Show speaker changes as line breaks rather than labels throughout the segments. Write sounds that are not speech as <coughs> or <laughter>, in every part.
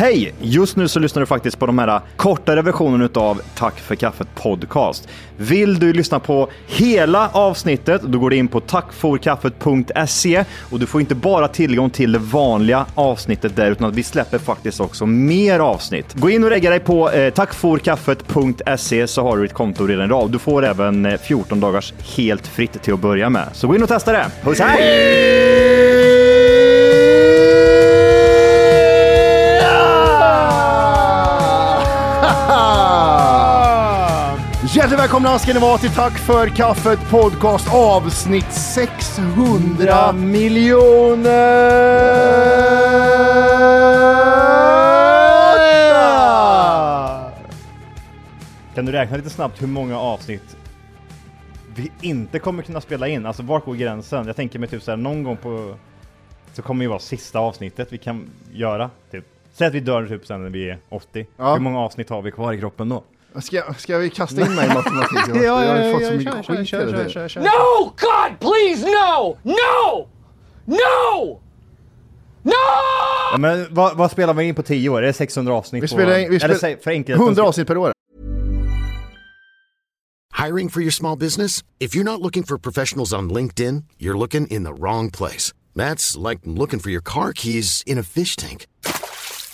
Hej! Just nu så lyssnar du faktiskt på de här kortare versionen utav Tack för kaffet podcast. Vill du lyssna på hela avsnittet, då går du in på tackforkaffet.se och du får inte bara tillgång till det vanliga avsnittet där, utan att vi släpper faktiskt också mer avsnitt. Gå in och regga dig på eh, tackforkaffet.se så har du ditt konto redan idag. Du får även eh, 14 dagars helt fritt till att börja med. Så gå in och testa det. Puss hej!
Välkomna ska ni vara till Tack för kaffet podcast avsnitt 600 miljoner!
Kan du räkna lite snabbt hur många avsnitt vi inte kommer kunna spela in? Alltså vart går gränsen? Jag tänker mig typ såhär någon gång på så kommer det ju vara sista avsnittet vi kan göra. Typ. Säg att vi dör typ sen när vi är 80.
Ja.
Hur många avsnitt har vi kvar i kroppen då?
Ska, ska vi kasta in mig i matematik? <laughs> Jag har- jag har fått så mycket skit hela tiden.
No! God, please, no! No! No! No!
Ja, men vad, vad spelar vi in på 10 år? Är det 600 avsnitt?
Vi
på,
spelar in, vi
eller
spelar,
säg- för enkelhetens
100
skull.
avsnitt per år.
Hiring for your small business? If you're not looking for professionals on LinkedIn, you're looking in the wrong place. That's like looking for your car keys in a fish tank.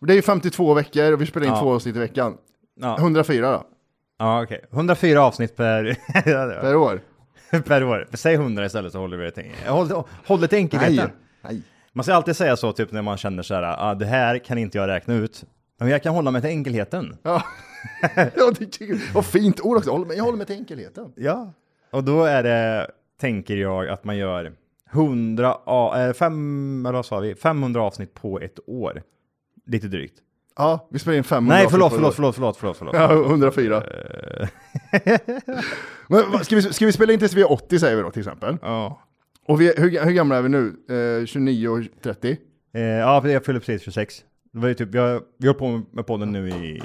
Det är ju 52 veckor och vi spelar in
Ja.
två avsnitt i veckan.
Ja,
104 då,
ja okej. 104 avsnitt per, <laughs>
per år.
per år. Säg 100 istället så håller vi det till, håll, håll det enkelheten.
Nej, nej.
Man ska alltid säga så typ när man känner så här, ah, det här kan inte jag räkna ut. Men jag kan hålla mig till enkelheten.
Ja. <laughs> ja, det Vad fint ord också. Jag håller mig till enkelheten.
Ja. Och då är det, tänker jag, att man gör 100, a- eh, fem, eller vad sa vi, 500 avsnitt på ett år. Lite drygt.
Ja, vi spelar in 500
Nej, förlåt, förlåt, förlåt, förlåt, förlåt, förlåt.
Ja, 104. <laughs> Men, ska, vi, ska vi spela in tills vi är 80 säger vi då till exempel?
Ja.
Och vi, hur, hur gamla är vi nu? Eh, 29 och 30?
Eh, ja, jag fyller precis 26. Det var ju typ, jag, vi har på med podden nu i...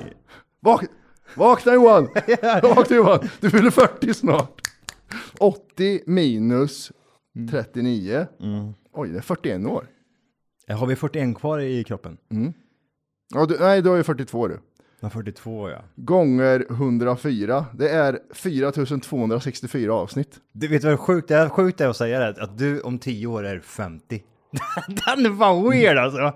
Vak vakna Johan! <laughs> vakna Johan! Du fyller 40 snart. 80 minus 39. Oj, det är 41 år.
Eh, Har vi 41 kvar i kroppen?
Ja, du, nej, då är 42 du.
Ja, 42 ja.
Gånger 104. Det är 4264 avsnitt.
Du vet vad sjukt det är? Sjukt är att säga det, att du om 10 år är 50. <laughs> Den är fan weird alltså!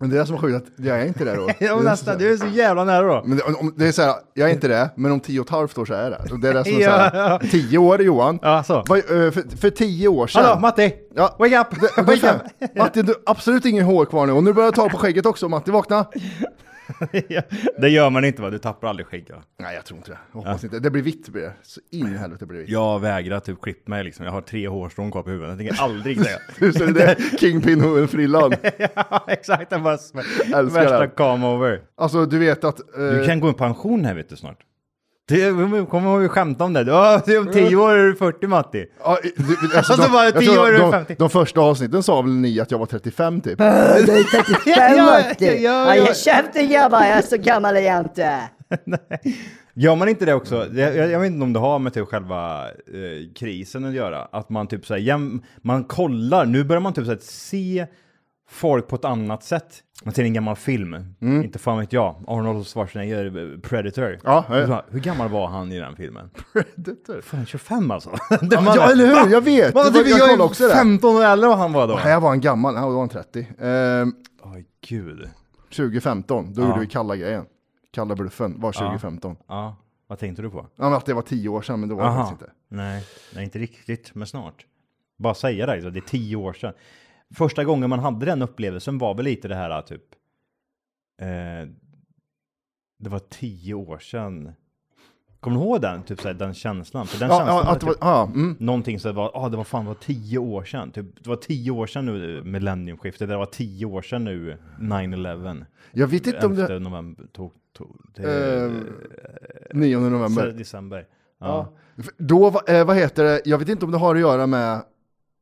Men det är det som är sjukt att jag är inte <laughs> det då.
Ja, nästan, du är så jävla nära då.
Men det, om, det är så här, jag är inte det, men om tio och ett halvt år så är det. Det är det som är så <laughs>
Ja.
här, tio år Johan.
Ja, så.
Vad, eh, för, för tio år sedan.
Hallå Matti!
Ja.
Wake up! <laughs> Wake up!
Matti, du har absolut ingen hår kvar nu. Och nu börjar jag ta på skägget också. Matti, vakna. <laughs>
Ja, det gör man inte va? Du tappar aldrig skägg va?
Nej, jag tror inte det. Jag hoppas inte. Det blir vitt blir det. Så in i helvete blir det vitt.
Jag vägrar typ klippa mig liksom. Jag har tre hårstrån kvar på huvudet. Jag tänker aldrig det. <laughs>
Du ser det? Kingpin-frillan. <laughs>
ja, exakt. Det var
Älskar
värsta come over.
Alltså, du vet att... eh,
Du kan gå i pension här vet du snart. Det, vi kommer ihåg att skämta om det. Ja, det är om tio år är du 40 Matti.
Ja, du, alltså,
Alltså, bara
jag
tio
tror
år är du
de,
50.
de första avsnitten sa väl ni att jag var 35 typ?
Du är 35 <laughs>
Ja,
Matti!
ja. Ja,
käften grabbar, jag är så gammal är jag inte. <laughs>
Gör man inte det också? Jag, jag, jag vet inte om det har med typ själva eh, krisen att göra. Att man typ såhär, jäm, man kollar, nu börjar man typ såhär, se folk på ett annat sätt. Man ser en gammal film, inte fan vet jag, Arnold Schwarzenegger, eh, Predator.
Mm. Ja, ja.
Och Hur gammal var han i den filmen? <laughs>
Predator.
Fan, 25 alltså? <laughs>
Ja, eller hur? Jag vet.
Man,
Det var- jag
jag
också det.
15 år äldre vad han var då.
Här var han gammal, ja, då var han 30. Ehm,
Oj, gud.
2015, då
Ja.
gjorde vi kalla grejen. Kalla bluffen var 2015.
Ja. Vad tänkte du på?
Ja, men att det var tio år sedan, men det var det faktiskt inte.
Nej, nej, inte riktigt, men snart. Bara säga det, så det är tio år sedan. Första gången man hade den upplevelsen var väl lite det här typ. Eh, det var tio år sedan. Kommer du ihåg den? Typ såhär, den känslan? För den
Ja,
känslan
ja,
var
det var,
typ,
ja, mm.
någonting det var, ah, det var fan det var tio år sedan. Typ, det var tio år sedan nu millenniumskiftet. Det var tio år sedan nu 9-11.
Jag vet inte om
11
det...
november tog, tog det,
Eh, 9 november.
december.
Ja. Då, va- eh, vad heter det, jag vet inte om det har att göra med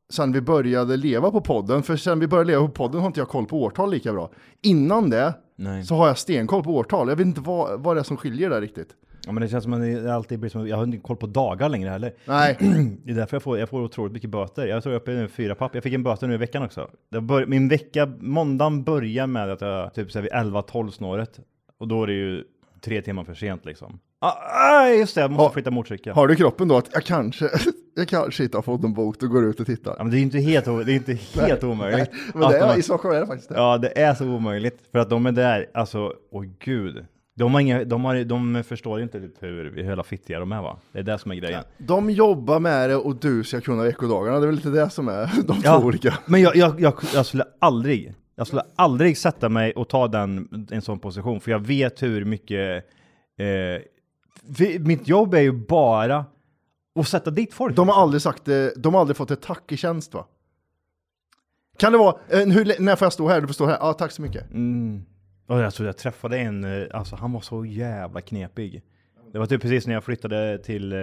sen vi började leva på podden, för sen vi började leva på podden har inte jag koll på årtal lika bra. Innan det
Nej.
så har jag stenkoll på årtal, jag vet inte vad, vad det är som skiljer där riktigt.
Ja, men det känns som att det alltid blir som, jag har inte koll på dagar längre heller.
Nej, <clears throat>
Det är därför jag får, jag får otroligt mycket böter. Jag tror jag är uppe i nu fyra papp. Jag fick en böter nu i veckan också. Bör, min vecka, måndagen börjar med att jag typ så här vid 11-12 snåret. Och då är det ju tre timmar för sent liksom. Ah, ah, just det, jag måste
Ha-
flytta motorcykel.
har du kroppen då att jag kanske, <laughs> jag kanske inte har fått en bot och går ut och tittar?
Ja, men det är inte helt, det är inte helt omöjligt.
Men
att
det
de
är,
har-
i Stockholm är det faktiskt det.
Ja, det är så omöjligt. För att de är där, alltså, åh gud. De, har inga, de, har, de förstår ju inte typ hur hela fittiga de är va? Det är det som är grejen.
De jobbar med det och du ska kunna veckodagarna, det är väl lite det som är <laughs> de
Ja,
två olika.
Men jag, jag, jag, jag skulle aldrig, jag skulle aldrig sätta mig och ta den, en sån position, för jag vet hur mycket, eh, mitt jobb är ju bara att sätta dit folk.
De har aldrig sagt det, de har aldrig fått ett tack i tjänst va? Kan det vara, eh, hur, när får jag stå här? Du får stå här, ja tack så mycket.
Mm. Och jag tror jag träffade en, eh, alltså han var så jävla knepig. Det var typ precis när jag flyttade till eh,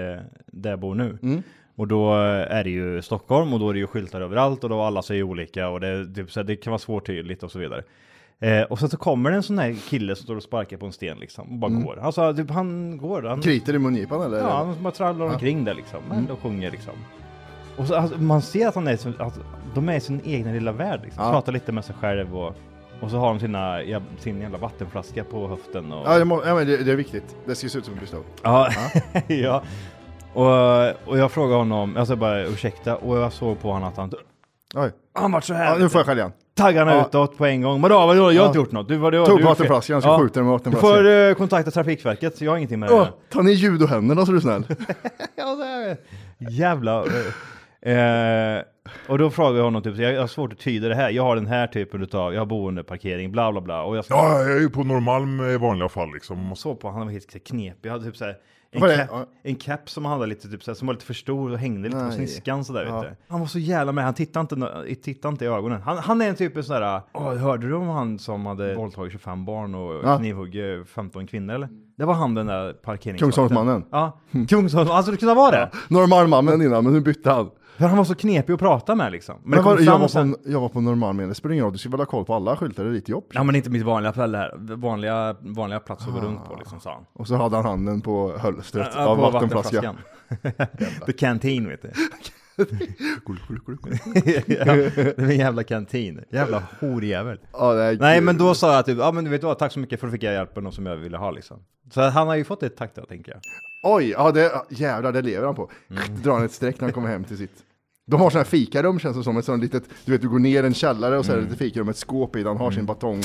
där jag bor nu.
Mm.
Och då eh, är det ju Stockholm och då är det ju skyltar överallt och då alla säger olika och det, typ, så det kan vara svårtydligt och så vidare. Eh, och sen så kommer det en sån här kille som står och sparkar på en sten liksom och bara
Mm.
går. Alltså typ han går. Han,
Kriter i mungipan eller?
ja, han bara trallar omkring där liksom och sjunger liksom. Och så, alltså, man ser att han är, att de är i sin egna lilla värld liksom.
Ja.
Pratar lite med sig själv och, och så har de sina, jäv- sin jävla vattenflaska på höften och...
Ja, må, ja men det, det är viktigt. Det ska se ut som en pistol.
Ja, <laughs> ja. Och, och jag frågade honom, jag sa bara ursäkta, och jag såg på honom att han,
Oj.
han var så här,
Ja, nu får jag skälla igen.
Taggarna
Ja.
utåt på en gång. Vadå, vadå, jag har
Ja.
inte gjort något. Du, vadå,
Tog
du,
vattenflaskan, ska skjuta den med
Du
vattenflaskan.
får eh, kontakta Trafikverket, jag har ingenting med det här.
ta ner judohänderna så är du snäll. <laughs>
Ja, så här. Jävla... eh, eh, och då frågade jag honom typ, jag har svårt att tyda det här, jag har den här typen utav, jag har boendeparkering, bla bla bla. Och jag
Ja, jag är ju på Norrmalm i vanliga fall liksom.
såg på han var helt knepig, jag hade typ såhär en,
Vad är det?
cap,
Ja.
en cap som han hade lite typ såhär, som var lite för stor och hängde lite på
Nej.
sniskan sådär
Ja.
vet du. Han var så jävla med, han tittade inte, tittade inte i ögonen. Han, han är en typ en sån där, åh, hörde du om han som hade våldtagit 25 barn och
Ja.
knivhuggit 15 kvinnor eller? Det var han den där parkeringsvakten.
Kungsholmsmannen.
Ja, Kungsholm, alltså det kunde vara det.
Normalmannen innan, men nu bytte han.
För han var så knepig att prata med liksom. Men,
Men var, jag, var
sen...
på, jag var på Normalmannen, det spelar ingen roll, du ska väl ha koll på alla skyltar i ditt jobb.
Ja men inte mitt vanliga ställe här. Vanliga, vanliga plats att gå runt på liksom sa han.
Och så hade han handen på hölstret
Ja,
av
på
vattenflaskan.
vattenflaskan. <laughs> The canteen vet du. <laughs> Ja, det är en jävla kantin. Jävla horjävel.
Är
Nej
kul.
men då sa jag typ, ja men du vet vad, tack så mycket för att fick jag hjälpen som jag ville ha liksom. Så han har ju fått ett tack då tänker jag.
Oj, ja det, jävlar det lever han på.
Mm.
Drar han ett streck när han kommer hem till sitt. De har sådana här fikarum känns det som, ett sånt litet, du vet du går ner en källare och så är
Mm.
det ett fikarum ett skåp i, han har sin batong,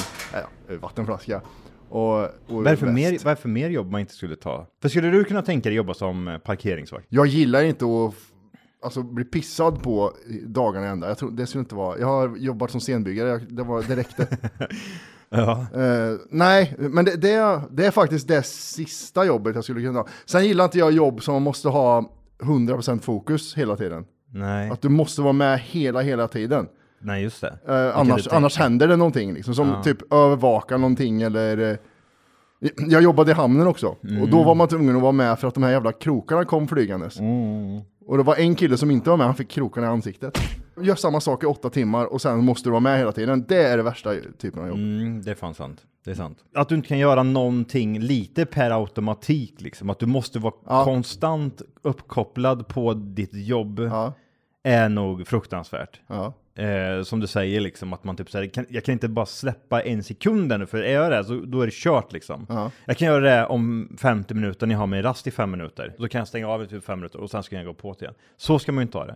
äh, vattenflaska. Och, och
Vad är, det för
väst.
mer, vad är det för mer jobb man inte skulle ta? För skulle du kunna tänka dig jobba som eh, parkeringsvakt?
Jag gillar inte att alltså, bli pissad på i dagarna ända. Jag tror det skulle inte vara, jag har jobbat som scenbyggare, jag, det, var, det räckte. <laughs>
Ja.
Eh, nej, men det, det, är, det är faktiskt det sista jobbet jag skulle kunna ha. Sen gillar inte jag jobb som man måste ha 100% fokus hela tiden.
Nej,
Att du måste vara med hela, hela tiden.
nej just det.
Eh, annars, annars händer det någonting, liksom, som
Ja.
typ övervaka någonting eller... eh, <clears throat> jag jobbade i hamnen också, och
Mm.
då var man tvungen att vara med för att de här jävla krokarna kom flygandes.
Mm.
Och det var en kille som inte var med, han fick krokarna i ansiktet. Gör samma sak i åtta timmar och sen måste du vara med hela tiden. Det är det värsta typen av jobb.
Mm, det är fan sant. Det är sant. Att du inte kan göra någonting lite per automatik liksom. Att du måste vara
Ja.
konstant uppkopplad på ditt jobb
Ja,
är nog fruktansvärt.
ja.
Eh, som du säger liksom att man typ säger, kan, jag kan inte bara släppa en sekund ännu för är jag det så då är det kört liksom.
Ja.
Jag kan göra det om 50 minuter när jag har min rast i 5 minuter. Då kan jag stänga av i typ 5 minuter och sen ska jag gå på det igen. Så ska man ju inte ha det.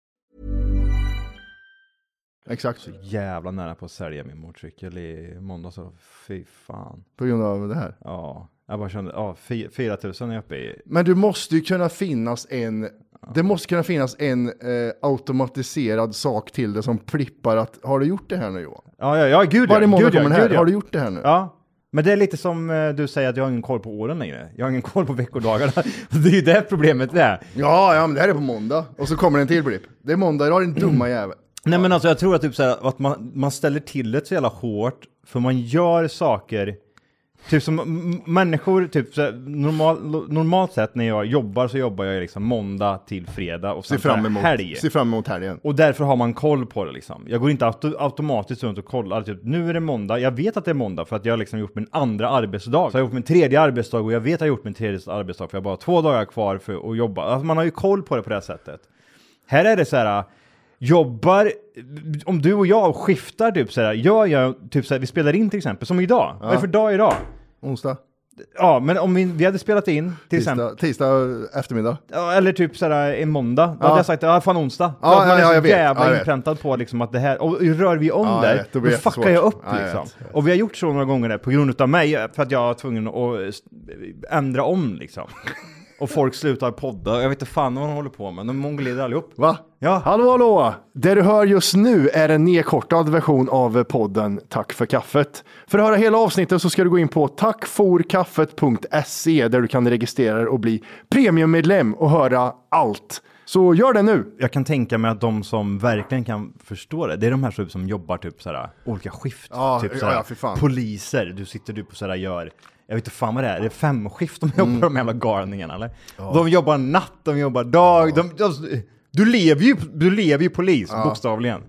Exakt.
Så jävla nära på att sälja min motorcykel i måndags. Fy fan.
På grund av det här.
Ja, jag bara kände, ja, fy- 4000 är jag uppe i.
Men du måste ju kunna finnas en, det måste kunna finnas en eh, automatiserad sak till det som plippar att, har du gjort det här nu Johan?
Ja, ja, ja gud ja.
Varje
ja,
kommer den här,
gud, ja.
har du gjort det här nu?
Ja, men det är lite som eh, du säger att jag har ingen koll på åren längre. Jag har ingen koll på veckodagarna. <laughs> det är ju det problemet det är.
Ja, ja, men det här är på måndag. Och så kommer det en till blipp. Det är måndag idag, din dumma <clears throat> jävel.
Nej men alltså jag tror att, typ så här, att man, man ställer till det så jävla hårt, för man gör saker, typ som m- människor, typ så här, normal, normalt sett när jag jobbar så jobbar jag liksom måndag till fredag och
Se
sen
fram
tar jag
emot,
helg.
se fram emot helgen.
Och därför har man koll på det liksom. Jag går inte auto automatiskt runt och kollar, typ nu är det måndag, jag vet att det är måndag för att jag har liksom gjort min andra arbetsdag. Så jag har gjort min tredje arbetsdag och jag vet att jag har gjort min tredje arbetsdag för jag har bara två dagar kvar för att jobba. Alltså man har ju koll på det på det här sättet. Här är det så här, jobbar, om du och jag skiftar typ så här, gör jag, typ så här, vi spelar in till exempel, som idag. Vad är för dag idag?
Onsdag,
Ja, men om vi, vi hade spelat in till exempel,
tisdag, eftermiddag.
Ja, eller typ sådär en måndag. Då
Ja.
hade jag sagt, ja fan onsdag.
Ja,
man
ja,
är
ja,
så
jag
jävla
Ja, jag vet.
inpräntad på liksom att det här, och rör vi om
Ja, jag
där.
Då
då, fuckar jag upp
Ja, jag
liksom.
jag.
Och vi har gjort så några gånger där, på grund utav mig, för att jag var tvungen att eh, ändra om liksom. Och folk slutar podda, jag vet inte fan vad de håller på med, de mongolider allihop.
Va?
Ja.
Hallå hallå! Det du hör just nu är en nedkortad version av podden Tack för kaffet. För att höra hela avsnittet så ska du gå in på tackforkaffet.se där du kan registrera dig och bli premiummedlem och höra allt. Så gör det nu!
Jag kan tänka mig att de som verkligen kan förstå det, det är de här typ som jobbar typ såhär, olika skift.
Ja,
typ
ja,
såhär,
ja, fy fan.
poliser, du sitter du på såhär gör, jag vet inte fan vad det är, är det femskift de jobbar de jävla galningarna eller? De jobbar natt, de jobbar dag, de, de, du lever ju, du lever ju polis, bokstavligen.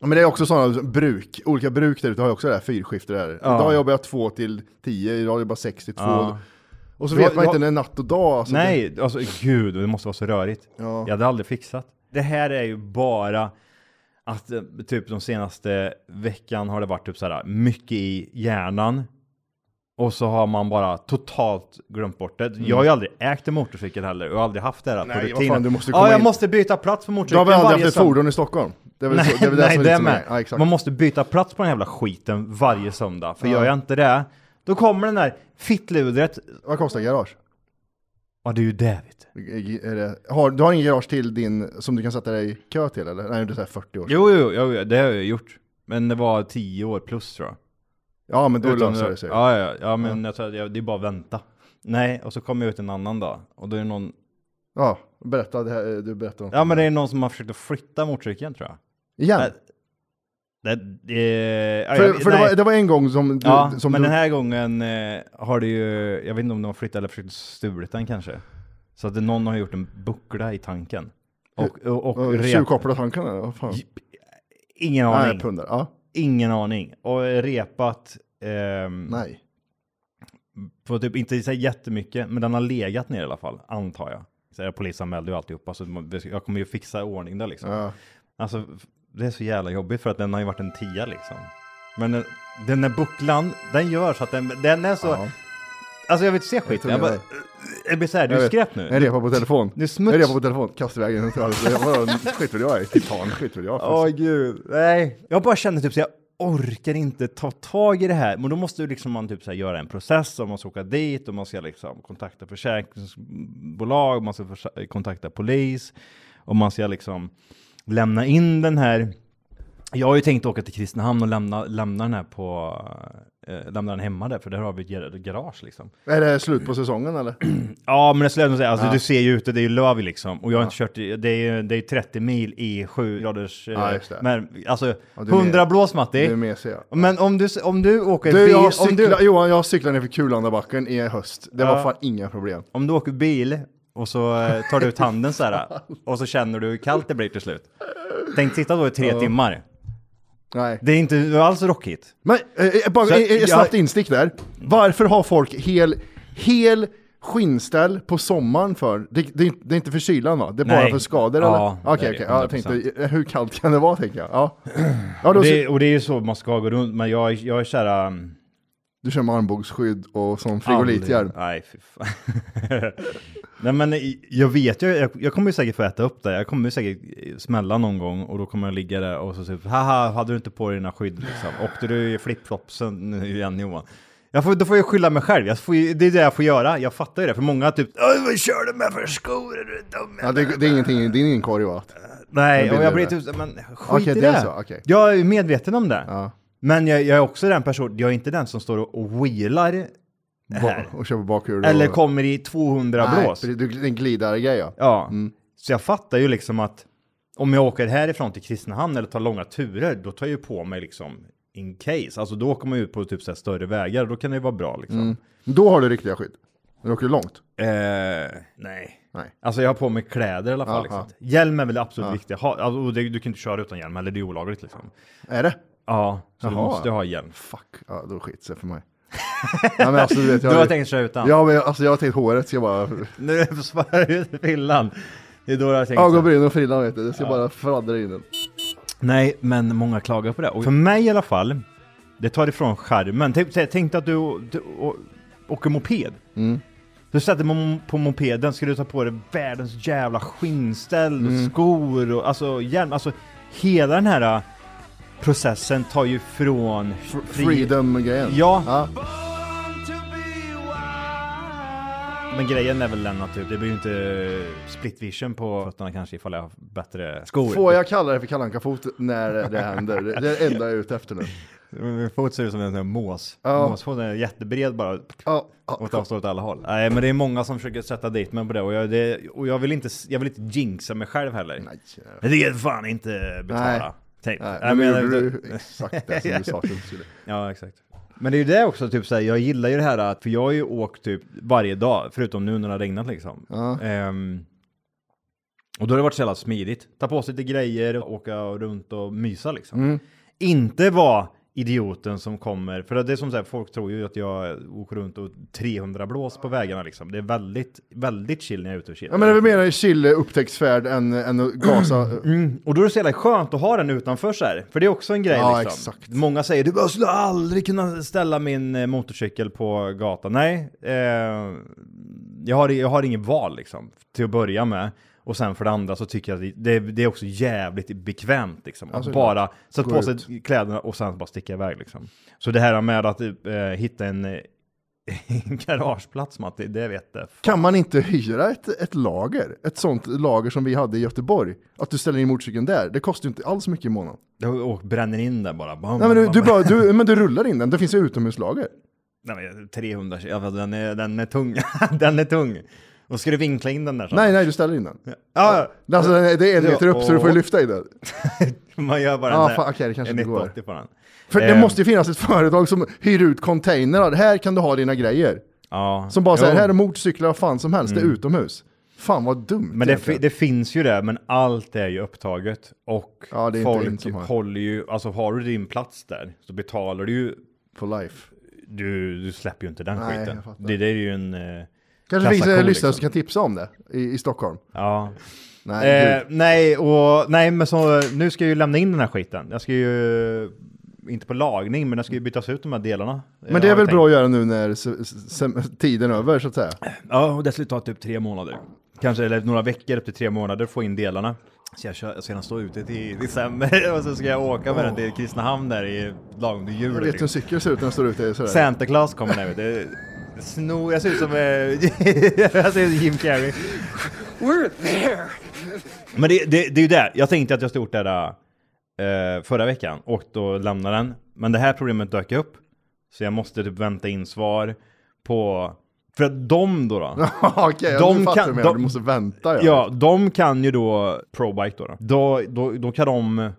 Ja, men det är också sådana bruk, olika bruk där ute har ju också det här fyrskiftet där.
Ja.
Idag jobbar jag två till tio, idag jobbar jag sex till två.
Ja.
Och så
Ja,
vet man
ja.
inte när det är natt och dag. Alltså
Nej, alltså gud, det måste vara så rörigt.
Ja.
Jag hade aldrig fixat. Det här är ju bara att eh, typ de senaste veckan har det varit typ såhär mycket i hjärnan. Och så har man bara totalt glömt bort det. Jag har ju aldrig ägt en motorcykel heller och aldrig haft det här
Mm. Nej,
på rutinen.
fan, du måste komma
ja, jag
in-
måste byta plats på
Du har
motorcykeln
väl aldrig
varje
haft ett fordon i Stockholm? Det är väl
Nej,
så, det är väl det
nej
är
det
lite som
med.
är- Ja.
Man måste byta plats på den jävla skiten varje söndag. För
Ja.
gör jag inte det, då kommer den där fittludret.
Vad kostar garage?
Ja, det är ju det vet du.
Är det, har, du har ingen garage till din som du kan sätta dig i kö till eller? Nej, du är så här 40 år.
Jo, jo, jo, det har jag gjort. Men det var 10 år plus tror jag.
Ja, men då
Utan-
löser det sig.
Ja, ja, ja, men jag tror att jag, det är bara att vänta. Nej, och så kommer jag ut en annan dag. Och då är det någon,
Ja, berätta, det här, du berättar
ja men det är någon som har försökt att flytta motorcykeln tror jag.
Igen?
Nej, Det, det, ja,
för
jag-
för det, var, det var en gång som du...
Ja,
som
men
du,
den här gången eh, har det ju, jag vet inte om de har flyttat eller försökt stulit den kanske. Så att det, någon har gjort en buckla i tanken. Och, och, och,
och Tjuvkopplat tanken eller vad fan?
Ingen aning.
Nej, pundare. Ja.
Ingen aning. Och repat ehm,
Nej.
på typ inte så jättemycket, men den har legat ner i alla fall, antar jag. Så jag polisanmälde ju alltihopa, så jag kommer ju fixa i ordning där liksom.
Ja.
Alltså, det är så jävla jobbigt för att den har ju varit en tia liksom. Men den, den där bucklan, den gör så att den, den är så...
Ja.
Alltså jag vill se skiten, jag
jag
bara... Det blir såhär, du
Jag
är skräp nu.
En repa på telefon.
Är smuts.
En repa på telefon. Kasta iväg den. Skit väl jag är. Titan. Skit väl jag.
Åh gud, nej. Jag bara känner typ så jag orkar inte ta tag i det här. Men då måste ju liksom man typ så här göra en process och man ska åka dit och man ska liksom kontakta försäkringsbolag, man ska kontakta polis och man ska liksom lämna in den här. Jag har ju tänkt åka till Kristinehamn och lämna, lämna den här på, eh, lämna den hemma där, för där har vi ett gar- garage liksom. <clears throat>
Är det slut på säsongen eller? <clears throat>
Ja, men det skulle jag nog säga, alltså
Ja.
du ser ju ute, det är ju löv liksom. Och jag har inte kört, i- det är ju det är 30 mil i 7 graders... eh,
Ja.
Men alltså,
Ja, du är
100
med.
blås Matti.
Du med, ser jag.
Men om du, om du åker
Du,
bil,
jag
om,
cyklar,
du,
Johan, jag cyklar ner för Kulandabacken i höst. Det var
Ja.
fan inga problem.
om du åker bil och så eh, tar du ut handen så här <laughs> och så känner du hur kallt det blir till slut. Tänk sitta då i tre
Ja.
timmar.
Nej.
Det är inte alls rockigt.
Men eh, eh, bara
Så
eh, eh,
jag-
snabbt instick där. Varför har folk hel, hel skinnställ på sommaren för? Det, det, är inte- det är inte för kylan va? Det är bara
Nej.
för skador
Ja,
eller? Okej, okej. jag
100%.
tänkte, eh, hur kallt kan det vara tänker jag? Ja. ja då,
Och det, och det är ju så man ska gå runt, men jag, jag är kära... um,
Du kör med armbågsskydd och sån frigolithjälm.
Nej, fy fan. <laughs> Nej men jag vet ju, jag, jag kommer ju säkert få äta upp det. Jag kommer ju säkert smälla någon gång och då kommer jag ligga där och så typ, haha, hade du inte på dig dina skydd liksom? Åkte du i flipflopsen nu igen Johan? Jag får, då får jag skylla mig själv, får, det är det jag får göra. Jag fattar ju det, för många typ, "Åh, vad kör du med för skor? Är du dum?
Ja, det, det är ingenting, det är ingen korg va?
Nej, och jag blir typ, men skit
Okej,
i
det
det.
är så, okej.
Jag är medveten om det.
Ja.
Men jag, jag är också den person, jag är inte den som står och- och wheelar här.
Och kör på bakhjul.
Eller
och...
kommer i 200
Nej,
blås.
för det, är en glidare grej ja.
Ja,
Mm.
så jag fattar ju liksom att om jag åker härifrån till Kristinehamn eller tar långa turer, då tar jag ju på mig liksom in case. Alltså då åker man ut på typ så större vägar, då kan det ju vara bra liksom.
Mm. Då har du riktiga skydd. Men du åker långt.
Eh, nej.
Nej.
Alltså jag har på mig kläder i alla fall. Liksom. Hjälm är väl det absolut
Ja.
viktiga. Ha, alltså, det, du kan inte köra utan hjälm, eller det är olagligt liksom.
Är det?
Ja, så du
Jaha.
måste ha hjälm.
Fuck, ja då skit sig för mig. <laughs> ja, men alltså, du, vet, jag,
Du har tänkt köra utan?
Ja, men alltså jag har tänkt håret ska bara...
Nu svarar du ut frillan. Det är då du har tänkt så.
Ögonbryn och frillan vet du, det ska bara fladdra in den.
Nej, men många klagar på det. Och för mig i alla fall, det tar ifrån skärmen. Tänk, tänk dig att du, du åker moped.
Mm.
Du sätter mo- på mopeden, ska du ta på dig världens jävla skinnställ,
Mm.
skor och alltså hjälm. Alltså hela den här processen tar ju från fr- fri-
Freedom-grejen.
Ja,
Ja.
men grejen är väl den att typ, det blir ju inte split vision på fötterna kanske ifall jag har bättre skor.
Får jag kalla det för kalanka fot när det händer? Det det är det enda jag är ute efter nu.
Min fot ser ut som en sån här mås.
Ja.
Måsfoten är jättebred bara.
Ja, ja.
Åt avstå åt alla håll. Nej men det är många som försöker sätta dit mig på det och jag, det, och jag vill inte, jag vill inte jinxa mig själv heller.
Nej,
Jag tänker fan inte betala.
Nej.
Tänk.
Nej,
Jag
men
menar-
gjorde du exakt det som du sa att du skulle. <laughs>
Ja exakt. Men det är ju det också, typ såhär, jag gillar ju det här att, för jag har ju åkt typ varje dag, förutom nu när det har regnat liksom.
Ja.
Ehm, och då har det varit så jävla smidigt. Ta på sig lite grejer, åka runt och mysa liksom.
Mm.
Inte vara idioten som kommer, för det är som sagt, folk tror ju att jag åker runt och 300 blås på vägarna liksom. Det är väldigt, väldigt chill när jag är ute och chillar.
Ja men det är väl mer en chill upptäcktsfärd än, än gasa. <clears throat>
Mm. Och då är det så jävla skönt att ha den utanför så här. För det är också en grej
Ja,
liksom.
exakt.
Många säger du "Jag skulle aldrig kunna ställa min eh, motorcykel på gatan. Nej, eh, jag, har, jag har inget val liksom. Till att börja med. Och sen för det andra så tycker jag att det, det är också jävligt bekvämt liksom. Att
Alltså,
bara sätta på sig
ut.
kläderna och sen bara sticka iväg liksom. Så det här med att eh, hitta en, eh, <laughs> garageplats, Matti, det vet jag.
Kan man inte hyra ett, ett lager? Ett sånt lager som vi hade i Göteborg? Att du ställer in motorcykeln där? Det kostar ju inte alls mycket i månaden.
Och bränner in den bara. Bam,
Nej men du, du, bara, du, <laughs> men du rullar in den, det finns ju utomhuslager.
Nej, men 300 kilo, ja, den, är, den är tung. <laughs> den är tung. Och ska du vinkla in den där så?
Nej, nej, du ställer in den.
Ja,
Alltså den är- det är en meter upp så du får ju lyfta i den. <laughs>
man gör bara
Ja,
en
fan, okej, det kanske
en
inte går.
180 på den.
För det
Eh,
måste ju finnas ett företag som hyr ut containrar. Här kan du ha dina grejer.
Ja.
Som bara säger, här är motorcyklar och fan som helst, det är
Mm.
utomhus. Fan vad dumt
Men det, det finns ju det, men allt är ju upptaget. Och
Ja, det
folk håller ju, alltså har du din plats där så betalar du ju,
For life.
du, du släpper ju inte den
Nej,
skiten. Det, det är ju en eh,
Kanske finns en lyssnare
liksom.
som kan tipsa om det i, i Stockholm.
Ja.
Nej,
eh, nej, och, nej, men så nu ska jag ju lämna in den här skiten. Jag ska ju, inte på lagning, men jag ska ju bytas ut de här delarna.
Men det är väl bra att göra nu när se, se, tiden är över så att säga.
Ja, och det skulle ta typ tre månader. Kanske, eller några veckor upp till tre månader, få in delarna. Så jag, kör, jag ska gärna stå ute till december <laughs> och så ska jag åka med den till Kristinehamn där i lagom till
Jag
jul.
vet hur en
liksom.
cykel ser ut när den står ute sådär.
Santa Claus kommer du. Snor, jag ser ut som, eh, <laughs> jag ser ut som Jim Carrey.
We're there.
Men det, det, det är ju det, jag tänkte att jag det där eh, förra veckan, och lämnat den. Men det här problemet dök upp. Så jag måste typ vänta in svar på, för att de då då. <laughs>
Okej, ja,
De
nu fattar
kan-
mer.
de-
Du måste vänta ja.
Ja, de kan ju då, ProBike då, då. Då, då, då kan de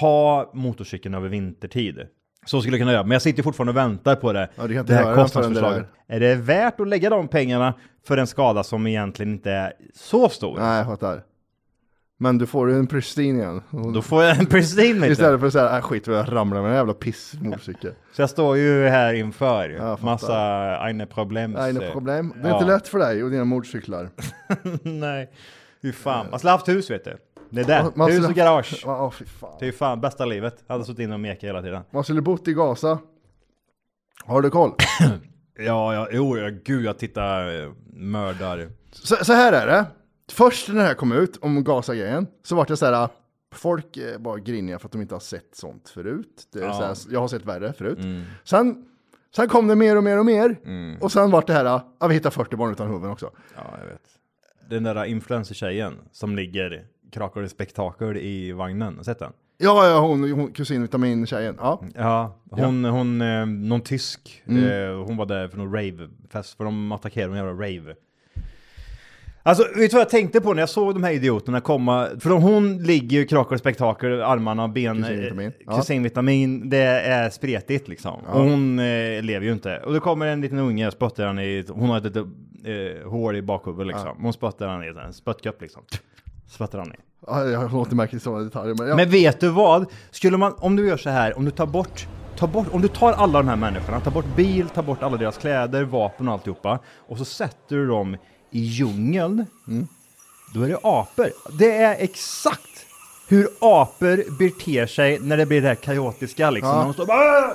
ha motorcykeln över vintertid. Så skulle jag kunna göra, men jag sitter fortfarande och väntar på det,
Ja, inte
det här
det
kostnadsförslaget. Är det värt att lägga de pengarna för en skada som egentligen inte är så stor?
Nej, jag fattar. Men du får ju en pristine igen.
Då får jag en pristine.
Istället för att säga, äh, skit vad jag ramlar med en jävla pissmotorcykel.
Så jag står ju här inför massa eine problem.
Nej, inga problem. Det är
Ja.
inte lätt för dig och dina motorcyklar. <laughs>
Nej, hur fan. Man skulle haft hus vet du. Det är det.
Man
hus
skulle-
och garage.
Ja, fy fan.
Det är ju fan bästa livet. Hade suttit inne och mekat hela tiden.
Man skulle bott i Gaza. Har du koll? <coughs>
Ja, ja, jo, ja, gud jag tittar eh, mördar.
Så, så här är det. Först när det här kom ut om Gaza-grejen så var det så här. Folk eh, var griniga för att de inte har sett sånt förut. Det är
Ja.
så här, jag har sett värre förut.
Mm.
Sen, sen kom det mer och mer och mer. Och sen var det här, ja vi hittar 40 barn utan huvuden också.
Ja, jag vet. Den där influencer-tjejen som ligger krakar i vagnen. Sett den?
Ja, ja hon, hon kusinvitamin-tjejen. Ja.
Ja, hon, hon, eh, någon tysk,
Mm.
eh, hon var där för någon rave-fest, för de attackerade en jävla rave. Alltså, vet du vad jag tänkte på när jag såg de här idioterna komma? För de, hon ligger ju och spektakel, armarna, ben,
Kusinvitamin.
eh,
Ja.
kusinvitamin, det är spretigt liksom. Och hon eh, lever ju inte. Och då kommer en liten unge spottar han i, hon har ett litet eh, hål i bakhuvudet liksom. Hon spottar han i en spottkopp liksom. Spottar han i.
Ja, jag låter märkligt i sådana detaljer. Men, ja.
Men vet du vad? Skulle man, om du gör så här, om du tar bort, tar bort, om du tar alla de här människorna, tar bort bil, tar bort alla deras kläder, vapen och alltihopa, och så sätter du dem i djungeln, då är det apor. Det är exakt hur apor beter sig när det blir det här kaotiska liksom.
Ja.
De står bara,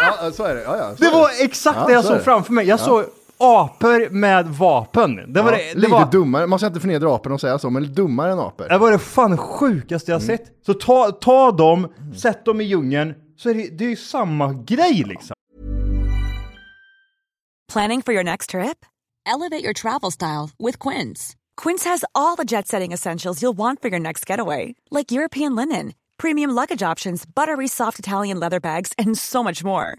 ja, så är det. Ja, ja,
Det var exakt det jag såg framför mig. Jag såg apor med vapen. Det var,
Ja,
det, det,
lite
var,
dummare, man ska inte förnedra aporna och säga så, men dummare än apor.
det var det fan sjukaste jag sett. Så ta, ta dem, sätt dem i djungeln, så är det, det är ju samma grej liksom.
Planning for your next trip? Elevate your travel style with Quince. Quince has all the jet setting essentials you'll want for your next getaway, like European linen, premium luggage options, buttery soft Italian leather bags, and so much more.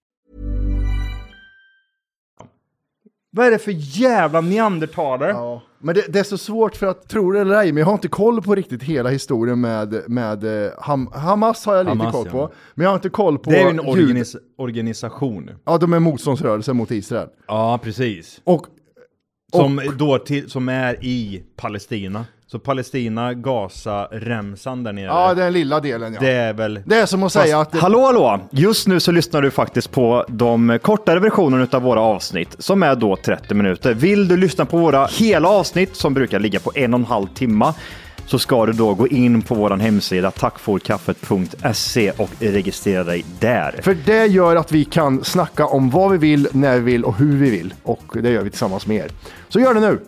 Vad är det för jävla neandertalare?
Ja. Men det, det är så svårt för att, tro det eller ej, men jag har inte koll på riktigt hela historien med, med eh, Ham, Hamas har jag lite
Hamas,
koll
ja.
på. Men jag har inte koll på
Det är ju en organis organisation.
Ja, de är motståndsrörelse mot Israel.
Ja, precis.
Och,
Som, då till, som är i Palestina. Så Palestina, Gaza, remsan där nere.
ja, den lilla delen ja.
det är väl...
Det är som att säga att...
Hallå hallå! Just nu så lyssnar du faktiskt på de kortare versionerna av våra avsnitt som är då 30 minuter. Vill du lyssna på våra hela avsnitt som brukar ligga på en och en halv timme så ska du då gå in på vår hemsida tackforkaffet.se och registrera dig där.
För det gör att vi kan snacka om vad vi vill, när vi vill och hur vi vill. Och det gör vi tillsammans med er. Så gör det nu!